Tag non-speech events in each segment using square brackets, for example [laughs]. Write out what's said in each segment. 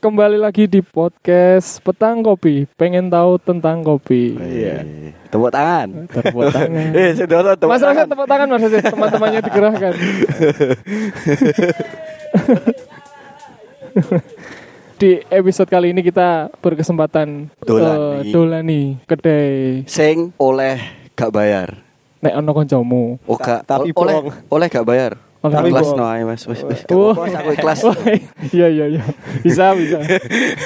kembali lagi di podcast Petang Kopi. Pengen tahu tentang kopi. Iya. Tepuk tangan. Tepuk tangan. [laughs] Eh, saudara tepuk Mas tangan. Rasa tepuk tangan. Teman-temannya digerahkan. [laughs] di episode kali ini kita berkesempatan Dolani. eh, dolani kedai Sing oleh gak bayar. nek ono koncomu. Oh, gak, tapi oleh oleh gak bayar. Tapi bohong. kelas no ae, Mas. Wis wis. Oh. aku ikhlas. Wah, [laughs] Iya iya iya. Bisa bisa.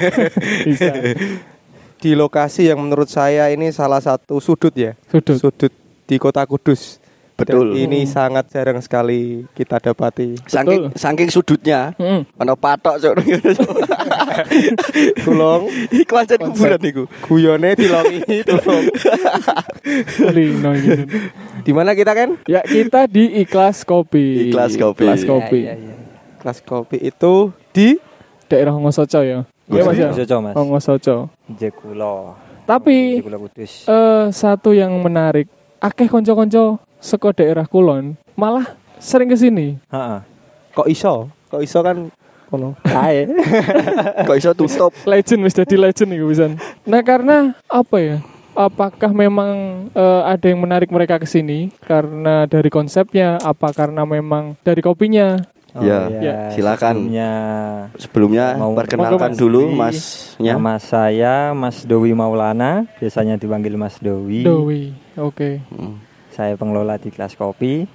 [laughs] bisa. di lokasi yang menurut saya ini salah satu sudut ya Sudut. di kota Kudus Betul. Dan ini sangat jarang sekali kita dapati Saking saking sudutnya Heeh. ana patok cok. tulung Iku aja kuburan iku. guyone dilongi tulung Lino gitu. di mana kita kan Ya kita di Ikhlas Kopi. Ikhlas Kopi. Ikhlas Kopi. kelas kopi itu di Daerah Hongosoco ya. Iya Mas ya. Jojo mas. Hongosoco. Jekulo. Tapi Jekulo Kudus. eh satu yang menarik, akeh konco-konco seko daerah Kulon malah sering ke sini. Heeh. kok iso kok iso kan kono kae [laughs] Kok iso tutup? Legend wis jadi legend iku pisan. Nah, karena apa ya? Apakah memang eh, ada yang menarik mereka ke sini karena dari konsepnya, apa karena memang dari kopinya? Ya, ya, silakan. Sebelumnya, Sebelumnya Mau- perkenalkan Mas. dulu Dewi. Masnya. nama saya Mas Dowi Maulana, biasanya dipanggil Mas Dowi. Dowi. Oke. Hmm. Saya pengelola di kelas kopi.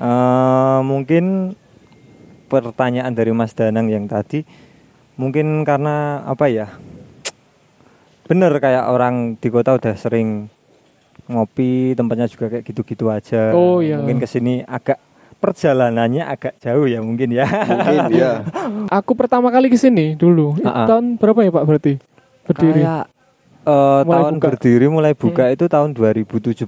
Eh, mungkin pertanyaan dari Mas Danang yang tadi, mungkin karena apa ya? Bener kayak orang di kota udah sering ngopi, tempatnya juga kayak gitu-gitu aja. Oh, iya. Mungkin ke sini agak perjalanannya agak jauh ya mungkin ya. Mungkin ya. [laughs] Aku pertama kali ke sini dulu. Ah, ah. Tahun berapa ya, Pak berarti? Berdiri. Kayak Mulai tahun buka. berdiri mulai buka Hmm. itu tahun 2017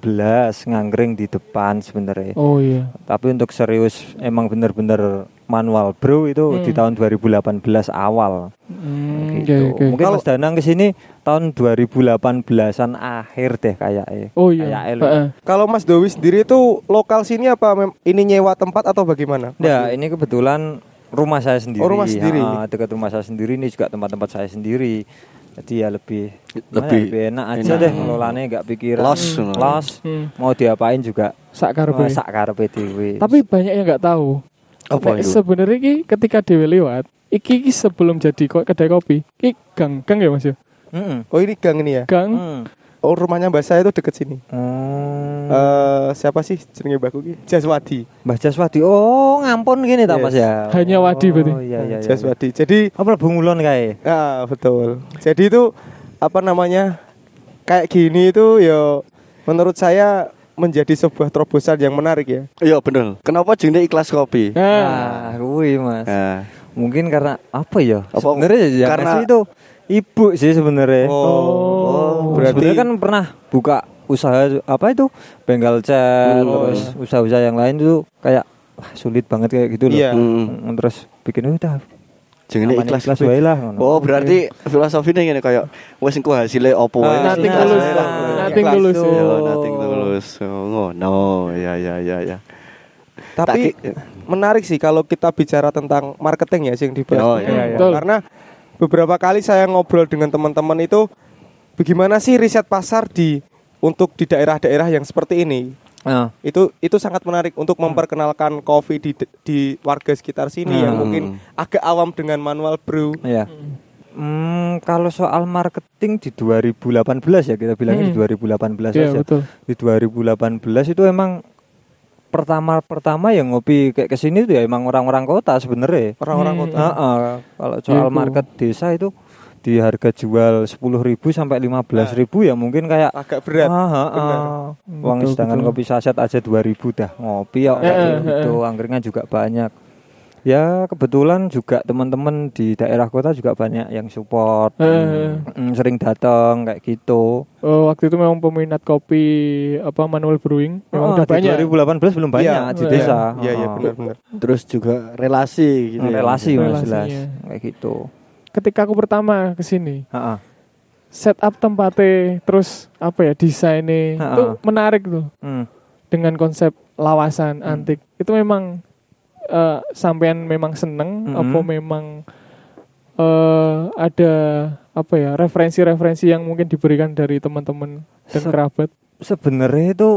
ngangkring di depan sebenarnya. Oh iya. Tapi untuk serius emang bener-bener manual bro itu Hmm. di tahun 2018 awal. Hmm, gitu. oke, oke. Mungkin Kalau- Mas Danang ke sini tahun 2018an akhir deh kayaknya. Oh iya. Kayak kalau Mas Dowi sendiri itu lokal sini apa ini nyewa tempat atau bagaimana Ya, ini kebetulan rumah saya sendiri. Oh, rumah sendiri. Ah, dekat rumah saya sendiri ini juga tempat-tempat saya sendiri. Jadi ya lebih Lebih lebih, enak aja enak. deh ngelolanya nggak pikiran. Los, Hmm, los. Hmm. Mau diapain juga Sak karepe. sak karepe dhewe. Tapi banyak yang nggak tahu. Apa itu? Sebenarnya ki ketika dewe lewat, iki, iki sebelum jadi kedai kopi, iki gang gang ya Mas ya. Heeh. oh ini gang ini ya Gang. Hmm. Oh rumahnya Mbak saya itu deket sini Hmm. Eh siapa sih jenenge Mbak Kuki Jaswadi Mbah Jaswadi. Oh, ngampun gini ta Mas ya. Hanya Wadi berarti? Oh, iya iya iya. Jaswadi jadi Apa bungulon kae? Ah betul. Jadi itu apa namanya kayak gini itu ya menurut saya menjadi sebuah terobosan yang menarik ya. Iya bener. Kenapa jenenge ikhlas kopi? Nah, Nah, kuwi Mas. Nah, Mungkin karena apa ya? Apa- Sebenarnya ya karena- karena itu ibu sih sebenarnya. Oh, berarti Sebenarnya kan pernah buka usaha apa itu bengkel cat Oh, terus usaha-usaha yang lain itu kayak wah, sulit banget kayak gitu loh. Iya. Hmm. Mm, Terus bikin udah jenenge namanya ikhlas ikhlas wae lah ngono. Oh, berarti filosofinya ngene kayak wis engko hasilnya opo wae. Ikhlas tulus Ikhlas tulus nothing tulus. Oh, ngono. Ya ya ya ya. Tapi ki- menarik sih kalau kita bicara tentang marketing ya yang dibahas. Oh, iya, iya. Karena beberapa kali saya ngobrol dengan teman-teman itu bagaimana sih riset pasar di untuk di daerah-daerah yang seperti ini. Nah, Itu itu sangat menarik untuk memperkenalkan kopi di di warga sekitar sini yang Hmm. mungkin agak awam dengan manual brew. ya. Hmm, kalau soal marketing di 2018 ya kita bilangnya di Hmm. 2018 Iya aja. betul. Di 2018 itu emang pertama-pertama yang ngopi kayak ke sini tuh ya emang orang-orang kota sebenarnya. Orang-orang Hmm. kota. Heeh, kalau soal Gitu. market desa itu di harga jual 10.000 sampai 15.000 ya mungkin kayak agak berat. Ah, ah, benar. ah. Uang Betul, sedangkan betul. kopi saset aja 2000 dah ngopi ya Eh, eh, gitu. eh. Angkringan juga banyak. Ya kebetulan juga teman-teman di daerah kota juga banyak yang support. Eh, Mm, sering datang kayak gitu. oh, waktu itu memang peminat kopi apa manual brewing memang Oh, udah di banyak. 2018 belum banyak Iya, di iya. desa. Iya iya Oh. benar-benar. terus juga relasi gitu. ya. relasi mas jelas kayak gitu. Ketika aku pertama ke sini, Heeh. setup tempatnya terus apa ya desainnya itu menarik tuh Hmm. dengan konsep lawasan antik itu memang eh, sampean memang seneng Mm-mm. apa memang eh ada apa ya referensi-referensi yang mungkin diberikan dari teman-teman dan Se- kerabat. sebenarnya itu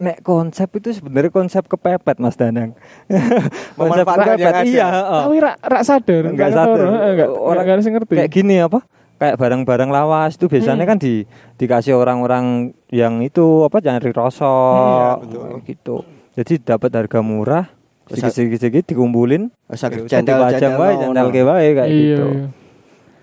nek konsep itu sebenarnya konsep kepepet Mas Danang. [laughs] konsep ada. Iya, heeh. Tapi rak rak sadar, Enggak nggak sadar. tahu, eh, enggak Orang enggak ngerti. Kayak gini apa? Kayak barang-barang lawas itu biasanya Hmm. kan di dikasih orang-orang yang itu apa Iya, rosok betul. kayak gitu. Jadi dapat harga murah sedikit-sedikit dikumpulin dipajang wae centel ke wae kayak iya, gitu. iya.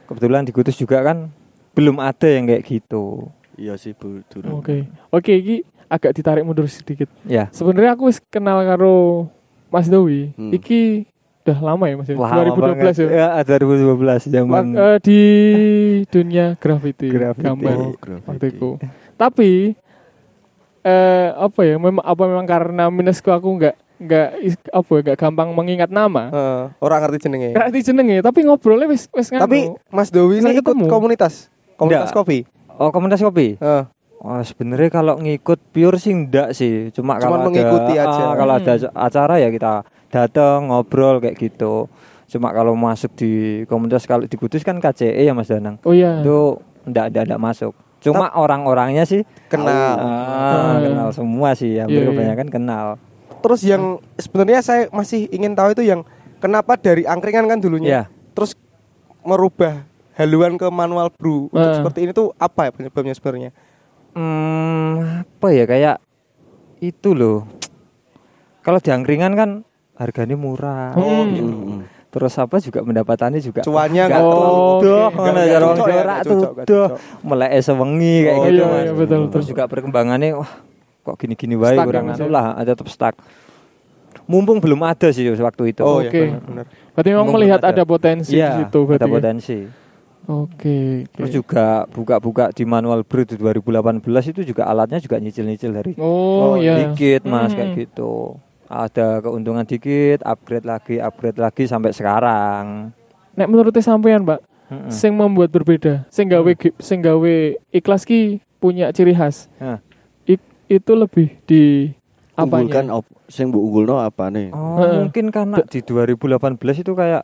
Kebetulan di Kudus juga kan belum ada yang kayak gitu. Iya sih Bu. Oke. Oke, iki agak ditarik mundur sedikit. Ya. Sebenarnya aku wis kenal karo Mas Dowi. Hmm. Iki udah lama ya Mas ya? Lama 2012 ya. banget. Ya, 2012 zaman eh, di dunia graffiti, Graffiti. gambar Oh, graffiti. waktu itu. Tapi eh apa ya? Memang apa memang karena minusku aku nggak nggak apa ya, nggak gampang mengingat nama. Eh, orang ngerti jenenge. Ngerti jenenge, tapi ngobrolnya wis wis. Tapi Mas Dowi Bisa ini ikut komunitas. Komunitas Nggak. kopi. Oh, komunitas kopi. Oh, sebenarnya kalau ngikut pure sih enggak sih. Cuma kalau Cuman ada mengikuti ah, aja. kalau ada Hmm. acara ya kita datang ngobrol kayak gitu. Cuma kalau masuk di komunitas kalau di Kudus kan KCE ya Mas Danang. oh iya. Itu enggak ada enggak masuk. Cuma orang-orangnya sih kenal. ah, Ah. kenal semua sih. Hampir Iya, iya. kebanyakan kenal. Terus yang sebenarnya saya masih ingin tahu itu yang kenapa dari angkringan kan dulunya. Iya. Terus merubah haluan ke manual brew untuk Ah. seperti ini tuh apa ya penyebabnya sebenarnya? Hmm, apa ya kayak itu loh. Kalau di angkringan kan harganya murah. Oh, Hmm. gitu. Terus apa juga pendapatannya juga Cuannya nggak nggak Oh, terlalu oke. tuh, ya ya, Jawa nggak tuh tuh melek sewengi kayak Oh, gitu iya, Mas. iya, betul, betul. Terus juga perkembangannya wah kok gini-gini kurang ya, Mas, anu ya? lah, ada tetap stuck. Mumpung belum ada sih waktu itu. Oh iya Oke. benar-benar. Berarti memang Mumpung melihat ada. ada potensi Iya, di situ berarti. ada ya? potensi. Oke. oke. Terus juga buka-buka di manual brew di 2018 itu juga alatnya juga nyicil-nyicil dari Oh, iya. dikit Mas Hmm. kayak gitu. Ada keuntungan dikit, upgrade lagi, upgrade lagi sampai sekarang. Nek menurut sampean, Pak, Mm-mm. sing membuat berbeda, sing gawe gi- sing gawe ikhlas ki punya ciri khas. Hah. Ik- itu lebih di Unggulkan apanya? op, sing mbok unggulno apa nih? Oh, Heeh. mungkin karena di 2018 itu kayak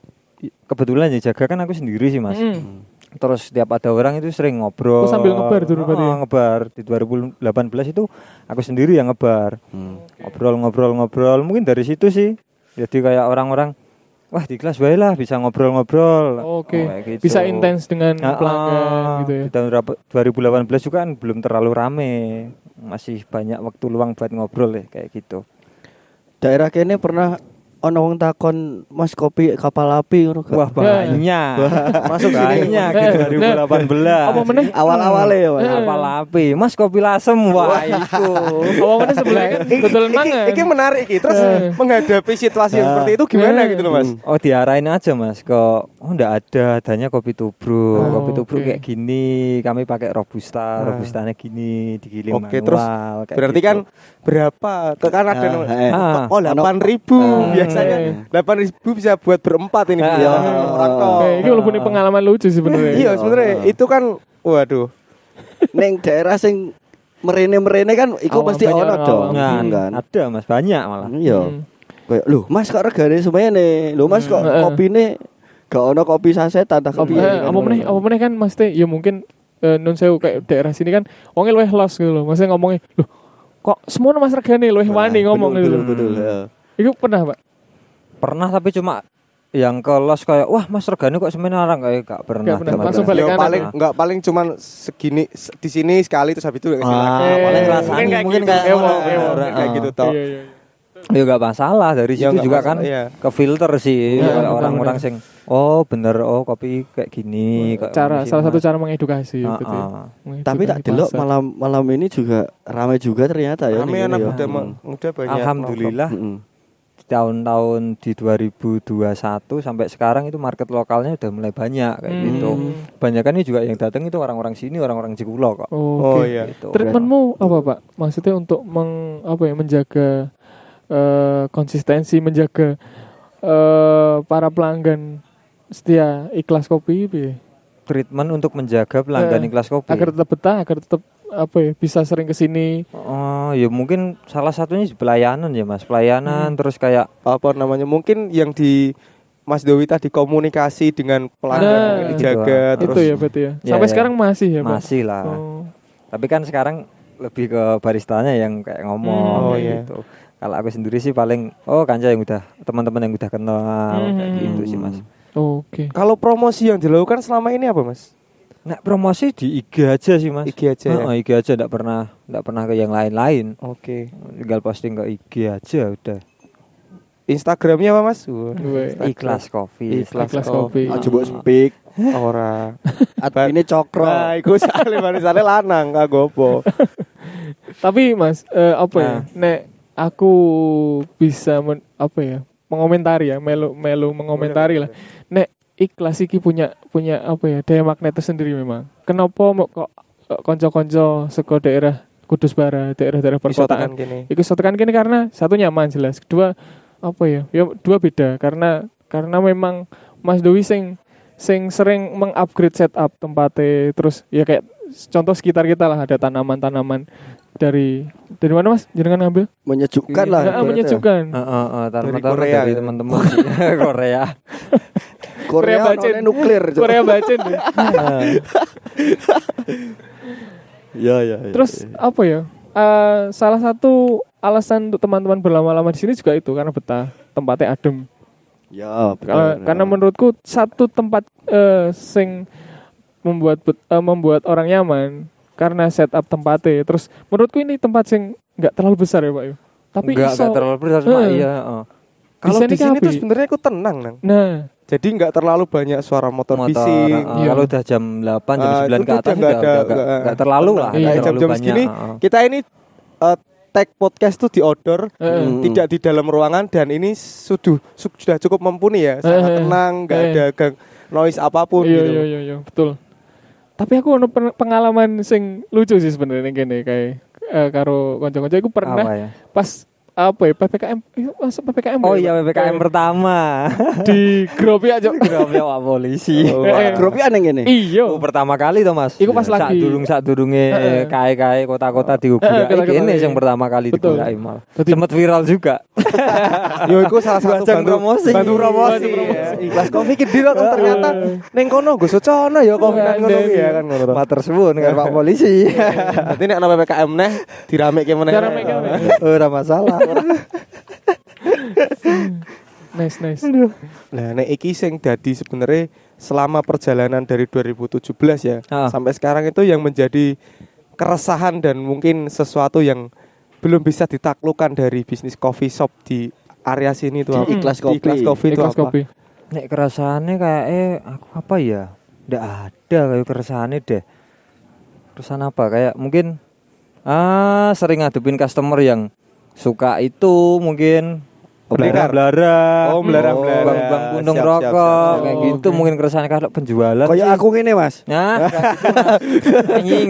kebetulan ya jaga kan aku sendiri sih mas. Mm. Terus setiap ada orang itu sering ngobrol. Oh, sambil ngebar dulu berarti Oh, ya? ngebar di 2018 itu aku sendiri yang ngebar. Hmm. Ngobrol-ngobrol-ngobrol. Mungkin dari situ sih. Jadi kayak orang-orang wah di kelas bae lah bisa ngobrol-ngobrol. Oke. Oh, kayak gitu. Bisa intens dengan Ah, pelanggan ah, gitu ya. Di tahun rap- 2018 juga kan belum terlalu rame. Masih banyak waktu luang buat ngobrol ya kayak gitu. Daerah kene pernah ono wong takon Mas kopi kapal api ngono? Wah banyak. [laughs] Masuk sini. banyak Eh, di 2018. Apa meneh? Awal-awale ya, Mas. Eh. Apa lapi? Mas kopi lasem wah itu. Oh, mana sebelah kan betulan Iki, mangan. iki menarik iki. Terus Eh. menghadapi situasi yang seperti itu gimana Eh. gitu loh Mas? Oh diarahin aja mas ke oh enggak ada adanya kopi tubruk Oh, kopi tubruk oke. kayak gini kami pakai robusta Ah. robustanya gini digiling Oke, manual terus kayak Berarti gitu. kan berapa? Ke kan ada Ah, nomor- eh. Ah. Oh, 8000 Ah. biasanya. Eh. 8000 bisa buat berempat ini Ah. bisa. Ah. Orang tok. Oke, ini walaupun ini pengalaman lucu sebenarnya. Iya, sebenarnya itu kan waduh. Neng daerah sing merene-merene kan iku Awam, pasti ono orang dong. Nah, Hmm, kan. ada mas banyak malah Iya. Hmm. Kayak lho, Mas kok regane semene? Lho Mas kok Hmm. kopine gak ono kopi sasetan tak Apa kopi. eh, apa meneh apa meneh kan mesti ya mungkin eh, nun sewu kayak daerah sini kan wong luwih los gitu loh. Maksudnya ngomongnya, "Loh, kok semua mas regane luwih wani ngomong gitu." Betul betul. ya. Itu pernah, Pak? pernah tapi cuma yang ke los kayak wah mas regane kok semen orang kayak gak pernah Nggak pernah. Nggak Langsung balik Ya, paling enggak paling cuman segini se- di sini sekali terus habis itu nggak ke sini Ah, lagi. Eh, paling mungkin rasanya kayak mungkin gitu. kayak Ewok, ngono. ewok. Bener, kayak ah. gitu toh. Ya gak masalah dari Ya, situ nggak juga masalah, kan iya. ke filter sih Iya, orang-orang benar. sing oh bener oh kopi kayak gini kayak cara salah satu cara mengedukasi Ah, gitu ya. Mengedukasi Tapi tak delok malam malam ini juga ramai juga ternyata ya. Rame ning anak ya. muda Hmm. muda banyak. Alhamdulillah tahun-tahun di 2021 sampai sekarang itu market lokalnya udah mulai banyak kayak Hmm. gitu. Banyak kan ini juga yang datang itu orang-orang sini, orang-orang Cikulo kok. Oh, Oh oke. iya. Gitu. Treatmentmu apa pak? Maksudnya untuk meng apa ya menjaga eh, konsistensi, menjaga eh, para pelanggan setia ikhlas kopi gitu? Treatment untuk menjaga pelanggan Eh, ikhlas kopi. agar tetap betah, agar tetap apa ya bisa sering ke sini. Oh, ya mungkin salah satunya di pelayanan ya Mas. Pelayanan Hmm. terus kayak apa namanya mungkin yang di Mas Dewi tadi komunikasi dengan pelanggan Nah, mungkin dijaga gitu. terus itu ya berarti ya. Ya, Sampai ya. sekarang masih ya, Pak. Masih lah. Oh. Tapi kan sekarang lebih ke baristanya yang kayak ngomong Oh, kayak iya. Kalau aku sendiri sih paling oh kanca yang udah teman-teman yang udah kenal kayak Hmm. gitu sih Mas. Oke. Kalau promosi yang dilakukan selama ini apa Mas? Nah, promosi di IG aja sih Mas. IG aja ya? Heeh, IG aja enggak pernah enggak pernah ke yang lain-lain. Oke. Tinggal posting ke IG aja udah. Instagramnya apa Mas? Wah, Weh. Instagram. Ikhlas coffee. Ikhlas Ikhlas kopi. Aja mbok speak. Ora. Admine cokro. Nah, iku sale lanang kak gopo. [laughs] Tapi Mas, eh, apa ya? Nah. Nek aku bisa men- apa ya? Mengomentari ya, melu melu mengomentari lah. Nek ikhlas iki punya punya apa ya? Daya magnet tersendiri memang. Kenapa mau kok konco-konco seko daerah Kudus Barat, daerah-daerah perkotaan. gini. Iku suatu kan gini karena satu nyaman jelas, kedua apa ya? Ya dua beda karena karena memang Mas Dewi sing sing sering mengupgrade setup tempatnya terus ya kayak contoh sekitar kita lah ada tanaman-tanaman dari dari mana Mas? Jangan ngambil? Menyejukkan lah. Nah, menyejukkan. Heeh, heeh, Dari pertama Korea dari ya? teman-teman. [laughs] [laughs] Korea. Korea Korea nuklir. Korea bacin deh. [laughs] Ya ya. ya, Terus ya. apa ya? Eh, salah satu alasan untuk teman-teman berlama-lama di sini juga itu karena betah, tempatnya adem. Ya, betul. Karena menurutku satu tempat eh, sing membuat eh, membuat orang nyaman karena setup tempatnya. Terus menurutku ini tempat sing nggak terlalu besar ya pak. Yo. Tapi enggak iso. terlalu besar cuma Heeh. iya, heeh. Kalau di sini tuh sebenarnya aku tenang nang. Nah, Jadi nggak terlalu banyak suara motor, motor bising. Iya. kalau udah jam 8 jam Ah, 9 itu ke atas nggak ada- nggak- nggak- nggak terlalu lah Iya. nggak jam-jam banyak, segini heeh. kita ini eh, tag podcast tuh di outdoor, Hmm. tidak di dalam ruangan dan ini sudah su- sudah cukup mumpuni ya, sangat tenang, nggak ada gang noise apa pun iya gitu. iya iya iya betul. Tapi aku ono pen- pengalaman sing lucu sih sebenarnya gini kayak eh, karo kanca-kanca aku pernah ya? pas apa ya PPKM iya, masuk PPKM Oh ya, iya? PPKM pertama. di grup ya Cok. Grobnya Pak polisi. Oh, Eh, eh. Grup ya neng ini. Iya. Oh, pertama kali tuh Mas. Iku pas Sak lagi- durung sak durunge Heeh. kae-kae kota-kota kota-kota, ini iya. yang pertama kali Betul. digugurake mal. Sempet viral juga. [laughs] Yo iku salah satu bantu promosi. Bantu promosi. Bantu promosi. ya. Ikhlas kopi dino kan ternyata neng kono gue socono ya kopi nang ngono ki ya kan ngono. to. Matur suwun Pak polisi. Dadi nek ana PPKM neh dirameke meneh. Dirameke meneh. Ora masalah. Nice nice. Nah, nek iki sing dadi sebenarnya selama perjalanan dari 2017 ya Ah. sampai sekarang itu yang menjadi keresahan dan mungkin sesuatu yang belum bisa ditaklukkan dari bisnis coffee shop di area sini itu Di? Ikhlas Di Ikhlas Kopi. Coffee itu Ikhlas apa? kopi. Nek kerasaannya kayak eh aku apa ya? Nggak ada kayak keresahannya deh. Keresahan apa? Kayak mungkin ah sering ngadepin customer yang suka itu mungkin Pendekar. belara Oh, belara-belara. bang bang puntung Siap, siap, rokok siap. kayak Oh, gitu oke. mungkin keresahan kalau penjualan Kayak aku ngene, Mas. Nah, [laughs] anjing.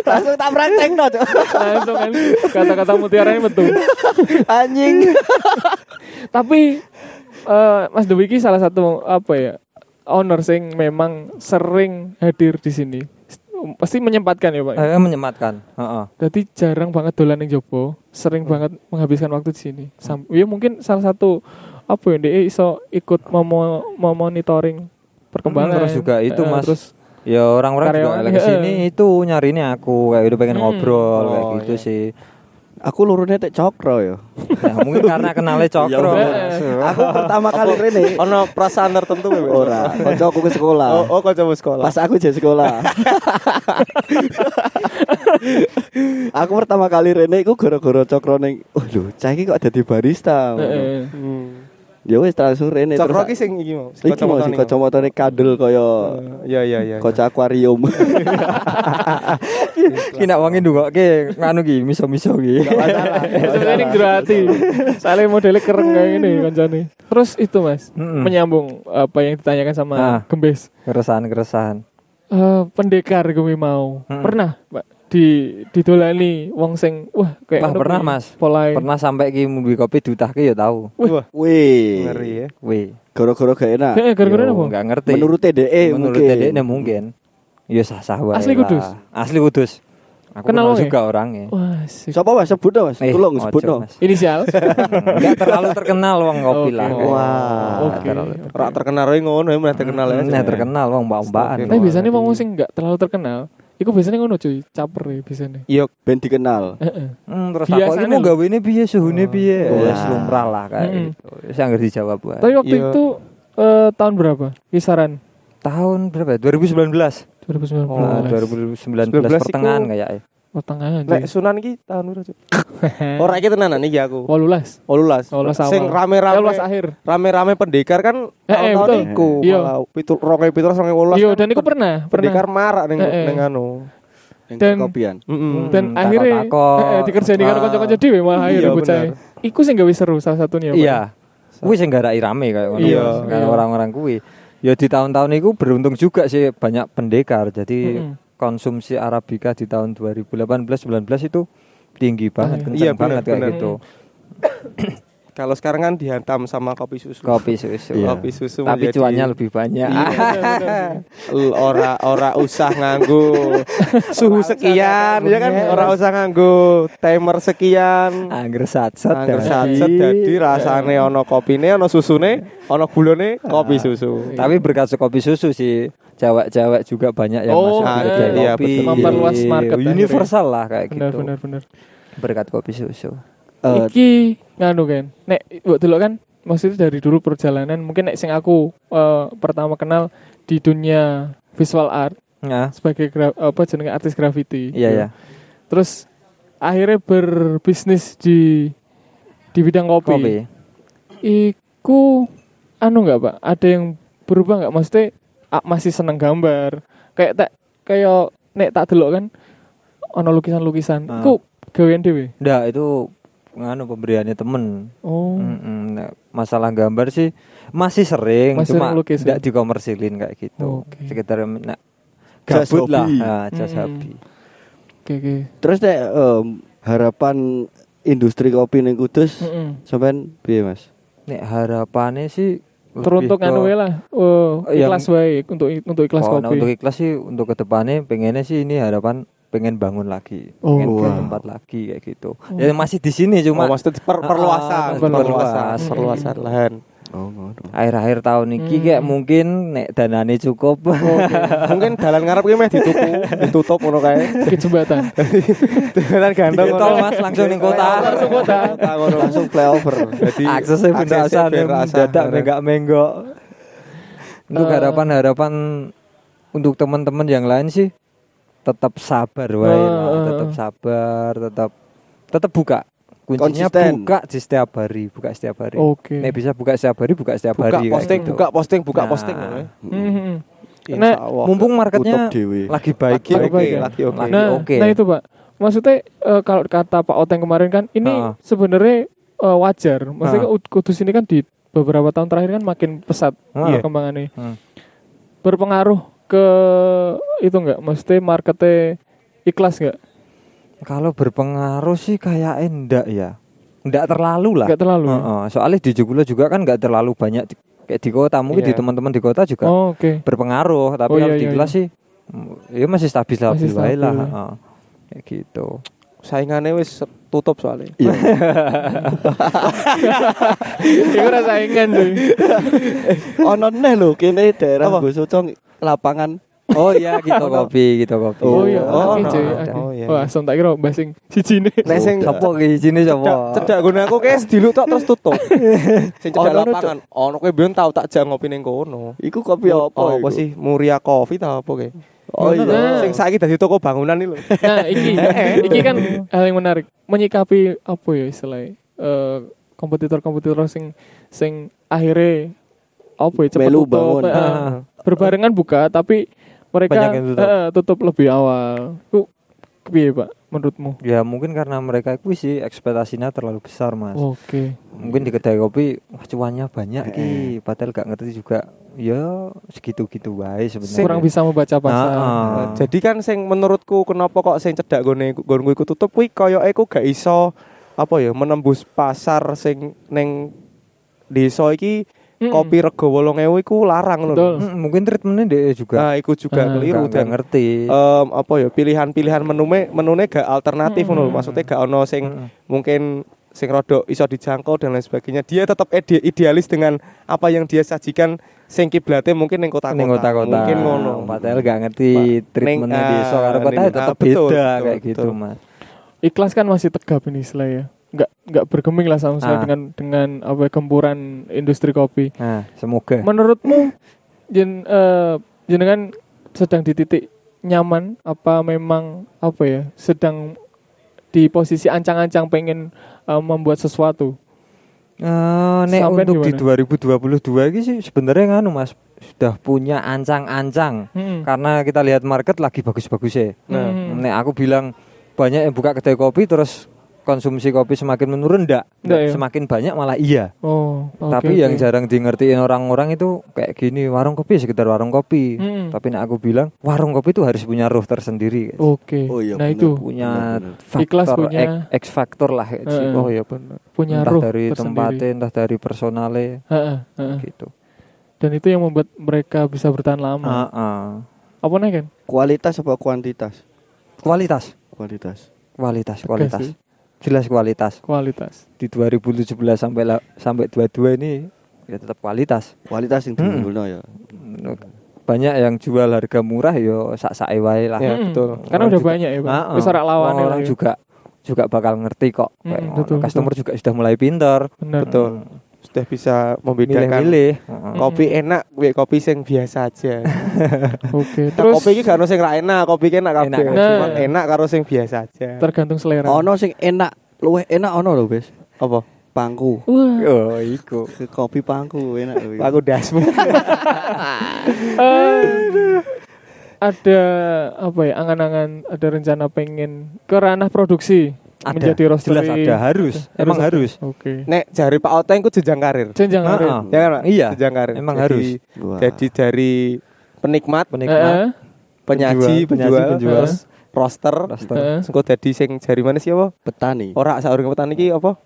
Langsung tak praktek no. Langsung kan kata-kata mutiara ini betul. Anjing. [laughs] Tapi eh, Mas Dewi salah satu apa ya owner sing memang sering hadir di sini. Pasti menyempatkan ya Pak. Eh, menyematkan. Heeh. Jadi jarang banget dolan yang Jopo, sering banget menghabiskan waktu di sini. Sam ya mungkin salah satu apa ya dia iso ikut memo memonitoring perkembangan. Hmm, terus juga itu, Eh, Mas. Terus Ya orang-orang juga lagi iya. itu nyarinya aku kayak udah pengen Hmm. ngobrol kayak Oh, gitu iya. sih. Aku lurune tek cokro ya. Ya, mungkin karena kenalnya [laughs] cokro. Iya. Aku pertama kali rene Ono perasaan tertentu ya? ora, kancaku ke sekolah. Oh, oh coba sekolah. Pas aku jadi sekolah. [laughs] aku pertama kali rene iku gara-gara cokro ning, oh lho, cah iki kok dadi barista. eh, eh. Hmm. Ya wis langsung rene Cokro ki terus. sing iki mau. Iki mau si kacamatane kadel kaya Iya iya iya. kaca akuarium. [laughs] Ki nak wonge ndungokke nganu ki miso-miso ki. Sebenarnya ini jero hati. Soalnya modelnya keren kayak gini [laughs] kancane. Terus itu Mas, menyambung apa yang ditanyakan sama Ah. Gembes. Keresahan-keresahan. Eh, pendekar gue mau. Pernah, Mbak, di didolani wong sing wah kayak Wah, pernah, Mas. Polai. Pernah sampai ki mumbi kopi diutahke ya tahu. Wah, Wih, ngeri ya. Weh. gara-gara gak enak. Kayak gara-gara apa? Nggak ngerti. Menurut TDE Menurut mungkin. TDE mungkin. Ya sah-sah wae. Asli. Kudus? Asli Kudus. Aku Kenal kenal, ya? juga orangnya. Wah. Siapa Mas sebut dong Mas? Eh, Tolong ojo, sebut dong. Inisial. [laughs] Enggak terlalu terkenal wong kopi Oke. lah. Wah. Oke. terlalu Ora terkenal wae ngono ya terkenal ya. Nah, terkenal wong mbak-mbakan. Tapi biasanya wong sing enggak terlalu terkenal, iku biasanya ngono cuy, caper ya biasanya. Iya, Ben dikenal. Heeh. Hmm, terus Biasanya aku ini mau gawe ini piye suhune piye? Oh. Ya lumrah lah kayak Mm-mm. gitu. Wis anggere dijawab wae. Tapi waktu Iya. itu eh, tahun berapa? Kisaran Tahun berapa ya? 2019. 2019. Nah, 2019 pertengahan iku- kayaknya. Pertengahan. Nek Sunan iki tahun piro, Cuk? [laughs] Ora iki tenanan iki aku. 18. 18. 18 awal. Sing rame-rame 18 akhir. rame-rame pendekar kan Eh, eh, tahun betul. iku. Iya. Malah pitu ronge pitu ronge wolas. Iya, kan dan iku pernah, pendekar pernah. marak ning Eh, eh. ning anu. Dan- kopian. Mm-mm. Dan Hmm, akhirnya eh, eh, dikerjain karo kanca-kanca dhewe malah akhirnya Iya, bocah. bener. Iku sing gawe seru salah satunya. Iya. Kuwi sing garai rame kayak ngono. Iya. Iya. orang-orang kuwi. Ya di tahun-tahun itu beruntung juga sih banyak pendekar. Jadi. Konsumsi arabica di tahun 2018-19 itu tinggi banget, kencang iya, banget bener, kayak bener. gitu. [clears throat] Kalau sekarang kan dihantam sama kopi susu. Kopi susu. Iya. Kopi susu Tapi menjadi- cuannya lebih banyak. Iya, ora ora usah nganggo suhu sekian ya kan ora usah nganggo timer sekian Angger sat-sat Angger satset dadi rasane ana kopine ana susune ana gulone kopi susu Tapi berkat kopi susu sih cewek-cewek juga banyak yang Oh, masuk ah, ke iya, kopi. betul. Memperluas market Universal lah kayak Benar gitu. benar benar. Berkat kopi susu. Eh, Iki nganu kan. Nek buat dulu kan maksudnya dari dulu perjalanan mungkin nek sing aku eh, pertama kenal di dunia visual art Nah, sebagai gra- apa jenenge artis graffiti. iya ya. Terus akhirnya berbisnis di di bidang kopi. Kopi. Iku anu nggak pak? Ada yang berubah nggak? Maksudnya masih seneng gambar. Kayak tak kayak nek tak delok kan ono lukisan-lukisan. Ah. Iku gawean dhewe. Nggak, itu nganu pemberiannya temen. Oh. Mm-mm. Nah, masalah gambar sih masih sering, Masih cuma tidak ya? dikomersilin kayak gitu. Oke. Sekitar nah, gabut lah, nah, just Mm-mm. hobi. Oke oke. Terus nek em, harapan industri kopi ning Kudus Mm-mm. sampean piye Mas? Nek harapannya sih Teruntuk anu wae lah. Oh, Oh, ikhlas wae untuk untuk ikhlas Oh, nah, kopi. untuk ikhlas sih untuk ke depannya pengennya sih ini harapan pengen bangun lagi, Oh. pengen Wah. tempat lagi kayak gitu. Ya masih di sini cuma oh, maksud per- perluasan perluas. perluasan Mm. perluasan lahan Oh, ngono. akhir-akhir tahun ini Hmm. kayak mungkin nek danane cukup. mungkin dalan ngarep ki meh ditutup ditutup ngono kae Ke jembatan. dalan gandong Tol mas langsung ning kota. Langsung kota. ngono Langsung flyover. jadi Aksesnya benda asane mendadak bareng. menggak menggok. Untuk Eh. harapan-harapan untuk teman-teman yang lain sih tetap sabar wae eh, tetap sabar, tetap tetap buka. Kuncinya Konsisten. buka di setiap hari, buka setiap hari. Oke. Nek bisa buka setiap hari, buka setiap buka hari. posting gitu. buka posting buka Nah. posting ngono ya. Mhm. Insya Nah, Allah. Mumpung marketnya lagi baik, lagi oke baik ya. lagi oke Lagi Nah, oke. nah itu pak. Maksudnya eh, kalau kata Pak Oteng kemarin kan ini Ah. sebenarnya eh, wajar. Maksudnya. Ud- Kudus ini kan di beberapa tahun terakhir kan makin pesat Ah. perkembangannya. Hmm. Berpengaruh ke itu enggak? Maksudnya marketnya ikhlas enggak? Kalau berpengaruh sih kayak enggak ya. Enggak terlalu lah. Enggak terlalu. ya? Heeh, soalnya di Joglo juga kan enggak terlalu banyak di- kayak di kota. Mungkin di Iya. teman-teman di kota juga Oh, oke. berpengaruh, tapi Oh, kalau iya, di iya, kelas sih mm, ya masih stabil stabil Masih lah. stabil. heeh. Kayak gitu. saingannya wis tutup soalnya Iya. [laughs] Iku rasa saingan tuh. Ono neh lho kene daerah Apa? Bosocong lapangan Oh iya gitu kopi, gitu kopi. Oh, iya, Oh, oke no. cuy. Oh, iya. Wah, tak kira basing siji ne. Nek sing Sopo ki sini cedak gune aku kayak diluk tok terus tutup [laughs] sing cedak lapangan ono kowe biyen tau tak jang ngopi ning kono iku kopi apa? Oh, apa sih Muria Coffee ta apa kayak Oh iya. sing saiki dadi toko bangunan iki lho Nah, iki [laughs] iki kan hal yang menarik. Menyikapi apa ya istilahnya? Eh kompetitor-kompetitor sing sing akhirnya apa ya cepet Melu tutup. bangun. eh, Ah. berbarengan buka tapi mereka tutup. eh, tutup lebih awal. Ku piye, Pak, menurutmu? Ya mungkin karena mereka itu sih ekspektasinya terlalu besar mas. Oke. Mungkin di kedai kopi wah cuannya banyak ki, padahal gak ngerti juga. Ya segitu-gitu wae sebenarnya. Kurang bisa membaca pasar. Ah, ah. Jadi kan sing menurutku kenapa kok sing cedak gone gonku iku tutup kuwi koyoke ku gak iso apa ya menembus pasar sing ning desa iki Mm-mm. kopi rego 8000 iku larang lho. Betul. Mm, mungkin treatmentnya dia juga Nah, iku juga Ah. keliru dan ngerti. em, apa ya pilihan-pilihan menunya menunya gak alternatif Hmm. lho. Maksudnya gak ono sing Mm-mm. mungkin sing rodok iso dijangkau dan lain sebagainya. Dia tetap ide- idealis dengan apa yang dia sajikan sing kiblatnya mungkin ning kota-kota. Ning kota-kota. Mungkin ngono. Padahal gak ngerti treatmentnya desa ah, karo kota ning- tetap ah, betul, beda betul, kayak gitu, betul. Mas. Ikhlas kan masih tegap ini istilah ya. Nggak nggak bergeming lah sama sekali Ah. dengan dengan apa ya, gempuran industri kopi. Nah, semoga. Menurutmu jen eh, jenengan sedang di titik nyaman apa memang apa ya sedang di posisi ancang-ancang pengen eh, membuat sesuatu? Eh, nek Sampean untuk di gimana? 2022 ini sih sebenarnya nganu Mas sudah punya ancang-ancang Hmm. karena kita lihat market lagi bagus-bagusnya. Nah, Hmm. Nek aku bilang banyak yang buka kedai kopi terus konsumsi kopi semakin menurun enggak? Nggak ya? Semakin banyak malah iya. Oh, oke, Tapi oke. yang jarang di ngertiin orang-orang itu kayak gini, warung kopi sekitar warung kopi. Mm-mm. Tapi nek aku bilang warung kopi itu harus punya ruh tersendiri. Oke. Oh iya, nah bener. itu Punya Benar-benar. Ikhlas faktor punya- X, X factor lah kayak Eh, gitu. Oh iya benar. punya entah ruh dari tempatnya, entah dari personalnya Heeh, heeh. gitu. Dan itu yang membuat mereka bisa bertahan lama. Ah, ah. Apa nih kan? Kualitas apa kuantitas? Kualitas, Kualitas. kualitas, kualitas. sih. Jelas kualitas. Kualitas. Di 2017 sampai la- sampai 22 ini ya tetap kualitas. Kualitas yang diunggulno ya. Banyak yang jual harga murah yo sak sak wae lah. Ya, Mm-mm. betul. Hmm. Karena Orang udah juga- banyak ya, Pak. Wis ora lawane Orang lah ya. juga juga bakal ngerti kok. Mm, Kayak betul. Customer juga sudah mulai pintar. Benar. Betul. Sudah bisa membedakan Milih-milih. Heeh. kopi enak, gue kopi sing biasa aja. [laughs] Oke. Nah, Terus kopi iki gak ono sing ra enak, kopi enak kabeh. Enak. Cuma Nah. enak karo sing biasa aja. tergantung selera. Ono sing enak, luwih enak ono lho, Bes. Apa? Pangku. Wah. Oh, iku. Kopi pangku enak lho. Aku dasmu. [laughs] Eh, ada apa ya angan-angan ada rencana pengen ke ranah produksi Ada. menjadi roastery Jelas ada harus. Emang harus. oke Nek jari Pak Oteng ku jenjang karir. jenjang karir ah. Ya kan, Pak? Iya. Jenjang karir. Emang Jadi- harus. Wah. Jadi dari penikmat, Penikmat. Heeh, penyaji, Penjual, penjual, terus roster, roster. heeh. Engko dadi sing jari mana sih apa? petani. Ora saurung petani iki apa?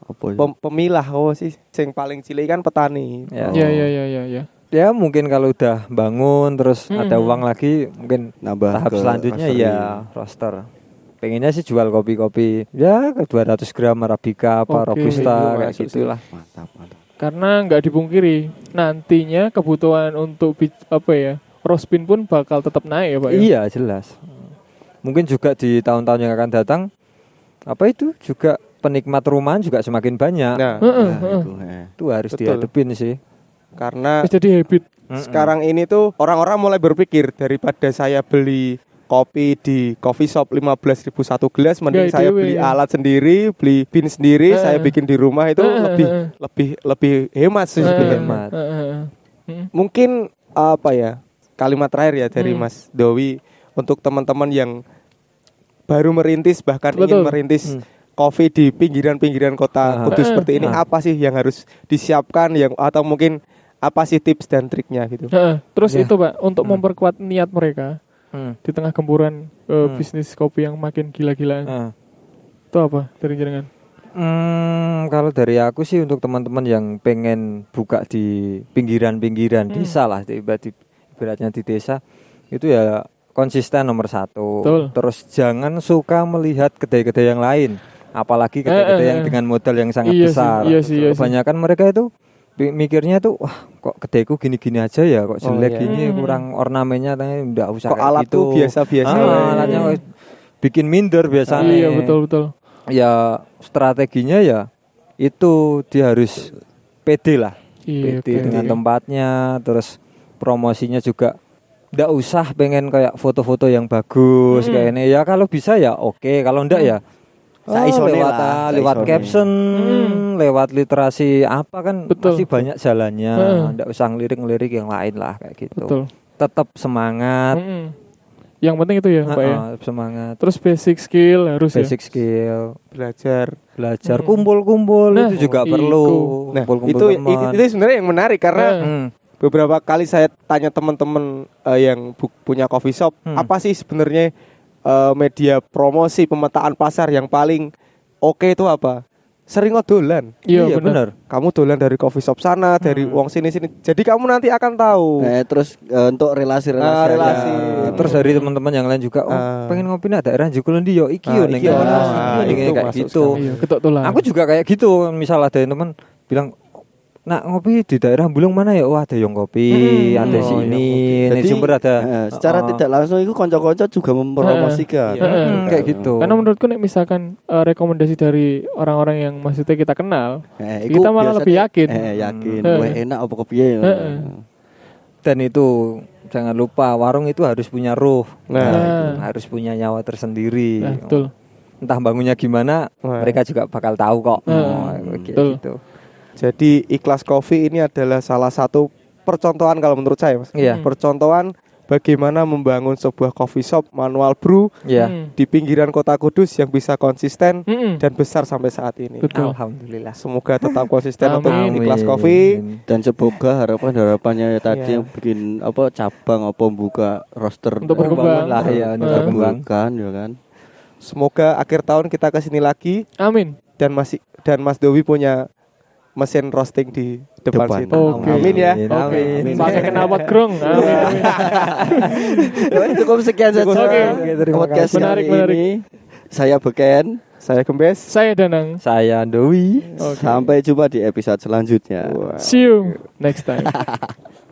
Apa ya? Pem- pemilah oh sih sing paling cilik kan petani. Ya. ya ya ya ya ya Ya mungkin kalau udah bangun terus Hmm. ada uang lagi mungkin Nambah tahap ke selanjutnya roastery. ya roster. Pengennya sih jual kopi-kopi ya ke 200 gram arabica apa Oke, robusta itu kayak masuk gitulah. Mantap, mantap. karena nggak dipungkiri nantinya kebutuhan untuk apa ya bean pun bakal tetap naik ya pak ya? Iya jelas. Mungkin juga di tahun-tahun yang akan datang apa itu juga penikmat rumahan juga semakin banyak. Nah, Nah, heeh. itu, eh. itu harus Betul. dihadepin sih. karena jadi habit sekarang ini tuh orang-orang mulai berpikir daripada saya beli kopi di coffee shop 15.000 satu gelas mending Nggak, saya dewe. beli alat sendiri, beli bin sendiri, Heeh. saya bikin di rumah itu Heeh, lebih heeh. lebih lebih hemat sih Heeh, sebenarnya. hemat. heeh, heeh. Hmm. Mungkin apa ya? Kalimat terakhir ya dari Hmm. Mas Dowi untuk teman-teman yang baru merintis bahkan ingin Betul. merintis Hmm. kopi di pinggiran-pinggiran kota Ah. Kudus Eh, seperti ini ah. apa sih yang harus disiapkan yang atau mungkin apa sih tips dan triknya gitu. Heeh. terus Ya. itu pak untuk Hmm. memperkuat niat mereka Hmm. di tengah gempuran eh, Hmm. bisnis kopi yang makin gila-gilaan Nah. itu apa dari jenengan Hmm, kalau dari aku sih untuk teman-teman yang pengen buka di pinggiran-pinggiran Hmm. desa lah, di, di, ibaratnya di desa itu ya konsisten nomor satu. Betul. Terus jangan suka melihat kedai-kedai yang lain, apalagi kedai-kedai Eh, eh, yang eh. dengan modal yang sangat Iya sih, besar. iya sih, iya sih. Kebanyakan mereka itu mikirnya tuh wah kok kedaiku gini-gini aja ya, kok Oh, jelek iya. gini, Hmm. kurang ornamennya, tapi enggak usah Kok alatku gitu. biasa-biasa Ah, wae. alatnya kok bikin minder biasanya iya betul betul ya strateginya ya itu dia harus pede lah iya pede oke, dengan tempatnya terus promosinya juga ndak usah pengen kayak foto-foto yang bagus Hmm. kayak ini ya kalau bisa ya oke kalau ndak ya Saisone lewat lah, ah, lewat caption Hmm. lewat literasi apa kan Betul. masih banyak jalannya Hmm. ndak usah ngelirik-ngelirik yang lain lah kayak gitu betul tetap semangat Mm-mm. yang penting itu ya pak ya semangat terus basic skill harus basic skill Belajar. belajar Hmm. kumpul-kumpul Nah, itu juga iku. perlu Nah, kumpul-kumpul itu, teman. itu itu sebenarnya yang menarik karena. Hmm. beberapa kali saya tanya teman-teman eh, yang bu- punya coffee shop, Hmm. apa sih sebenarnya eh, media promosi pemetaan pasar yang paling oke itu apa? sering dolan. Iya, Iya benar. Kamu dolan dari coffee shop sana, dari uang sini sini. Jadi kamu nanti akan tahu. Eh, terus eh, untuk relasi-relasi Ah, aja. relasi. Nah, terus dari teman-teman yang lain juga oh, Ah. pengen ngopi nah daerah Jukulun di yo iki yo ning ah, Ah, itu kayak gitu. Iya. Aku juga kayak gitu, misal ada yang teman bilang Nak ngopi di daerah Bulung mana ya? Oh ada yang kopi, Hmm. ada Oh, sini, di Jadi, Jember ada. eh, secara Oh. tidak langsung itu konco-konco juga mempromosikan. Iya. Heeh. Hmm, kayak gitu. Karena menurutku nek misalkan eh, rekomendasi dari orang-orang yang maksudnya kita kenal, Eh, Kita malah lebih yakin. Eh, yakin. Hmm. Wah, enak apa kepiye. Heeh. Dan itu jangan lupa warung itu harus punya ruh. Nah, Nah. harus punya nyawa tersendiri. Nah, betul. Entah bangunnya gimana, Nah. mereka juga bakal tahu kok. Nah, Oh, kayak betul. gitu. Jadi ikhlas coffee ini adalah salah satu percontohan kalau menurut saya, Mas. Iya. Hmm. Percontohan bagaimana membangun sebuah coffee shop manual brew Iya. Hmm. di pinggiran kota Kudus yang bisa konsisten Mm-mm. dan besar sampai saat ini. Betul. Alhamdulillah. Semoga tetap konsisten untuk ikhlas coffee. Dan semoga harapan-harapannya tadi Iya. yang bikin apa cabang apa buka roster Untuk berkembang. lah ya, untuk berkembang. Kan ya kan. Semoga akhir tahun kita ke sini lagi Amin. dan masih dan Mas Dowi punya mesin roasting di depan, Depan. sini. Oke. Amin ya. Amin. Oke. Pakai knalpot grong. Amin. [laughs] amin. Ya, cukup sekian saja Oke. Oke, terima podcast. Menarik, kali menarik. ini. Saya Beken. Saya Gembes. Saya Danang. Saya Dowi. Oke. Sampai jumpa di episode selanjutnya. Wah. See you next time. [laughs]